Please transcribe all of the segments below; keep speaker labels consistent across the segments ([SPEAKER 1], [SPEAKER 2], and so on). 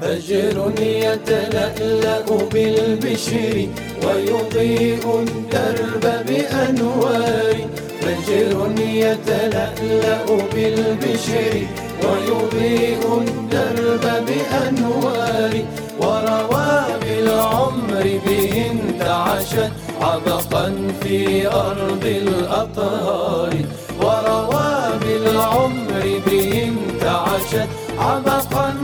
[SPEAKER 1] فجر يتلألأ بالبشر ويضيء الدرب بأنوار. فجر يتلألأ بالبشر ويضيء الدرب بأنوار. وروى بالعمر به انتعشت عبقا في أرض الأطهار. وروى بالعمر به انتعشت عبقا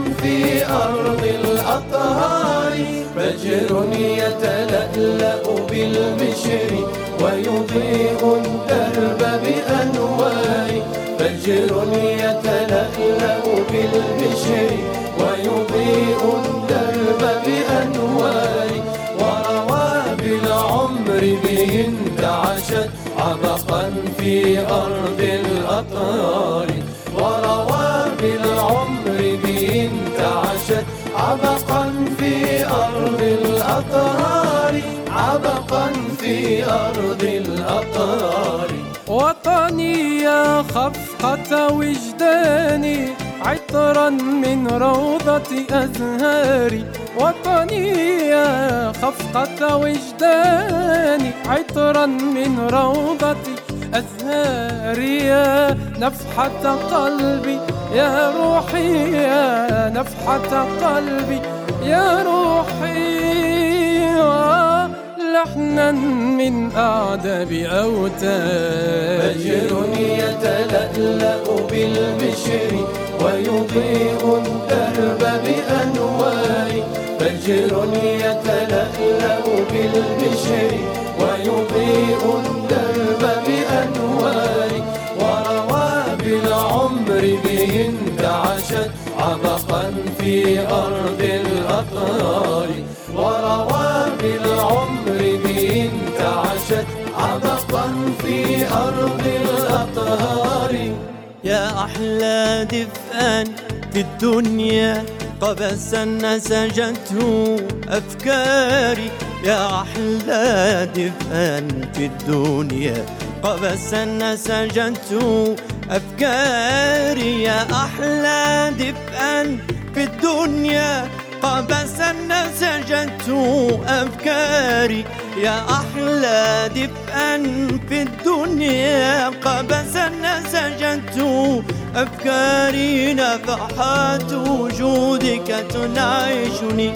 [SPEAKER 1] في أرض الأطهار فجر يتلألأ بالبشر ويضيء الدرب بأنوار فجر يتلألأ بالبشر ويضيء الدرب بأنوار وروى بالعمر به انتعشت عبقا في أرض الأطهار. في أرض الأطهار
[SPEAKER 2] وطني يا خفقة وجداني عطرا من روضة أزهاري وطني يا خفقة وجداني عطرا من روضة أزهاري يا نفحة قلبي يا روحي يا نفحة قلبي يا روحي. لحنا من أعدب أوتار
[SPEAKER 1] فجر يتلألأ بالبشر ويضيء الدرب بأنوار فجر يتلألأ بالبشر الأطهار
[SPEAKER 3] يا أحلى دفئا في الدنيا قبسا نسجته أفكاري. يا أحلى دفئا في الدنيا قبسا نسجته أفكاري. يا أحلى دفئا في الدنيا قبسا نسجت أفكاري. يا أحلى دفئا في الدنيا. قبسا نسجت أفكاري نفحات وجودك تنعشني.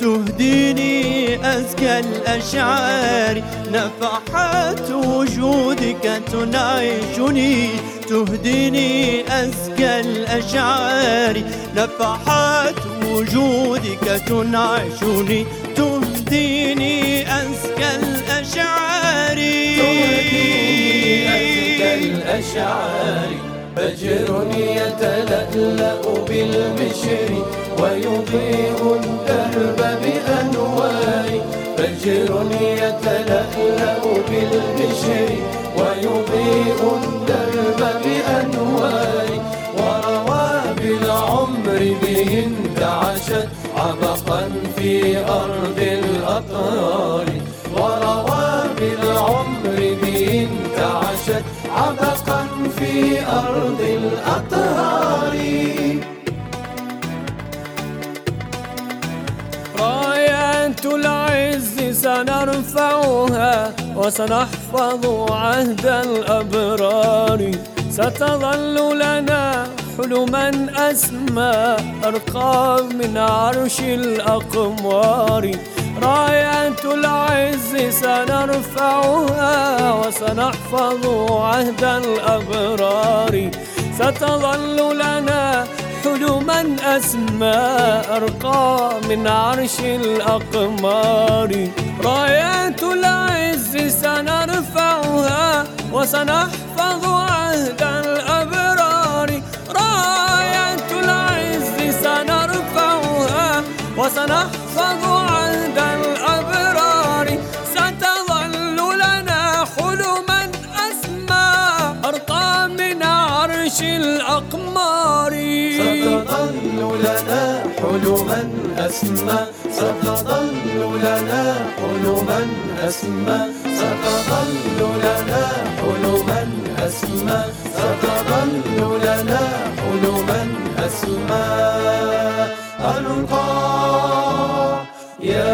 [SPEAKER 3] تهديني أزكى الأشعار نفحات وجودك تنعشني. تهديني أزكى الأشعار نفحات وجودك تنعشني. تهديني أزكى الأشعار.
[SPEAKER 1] تهديني أزكى الأشعار. فجر يتلألأ بالبشر ويضيء الدرب بأنوار فجر يتلألأ بالبشر ويضيء الدرب بأنوار وروى بالعمر به انتعشت عبقا. الأطهار
[SPEAKER 2] رايات العز سنرفعها وسنحفظ عهد الأبرار. ستظل لنا حلما أسمى أرقى من عرش الأقمار. رايات العز سنرفعها وسنحفظ عهد الأبرار. ستظل لنا حلما أسمى أرقى من عرش الأقمار. رأيات العز سنرفعها وسنحفظ عهد الأبرار. الأقمار.
[SPEAKER 1] ستظل لنا حلما أسمى. ستظل لنا حلما أسمى. ستظل لنا حلما أسمى. ستظل لنا حلما أسمى. ألقى يا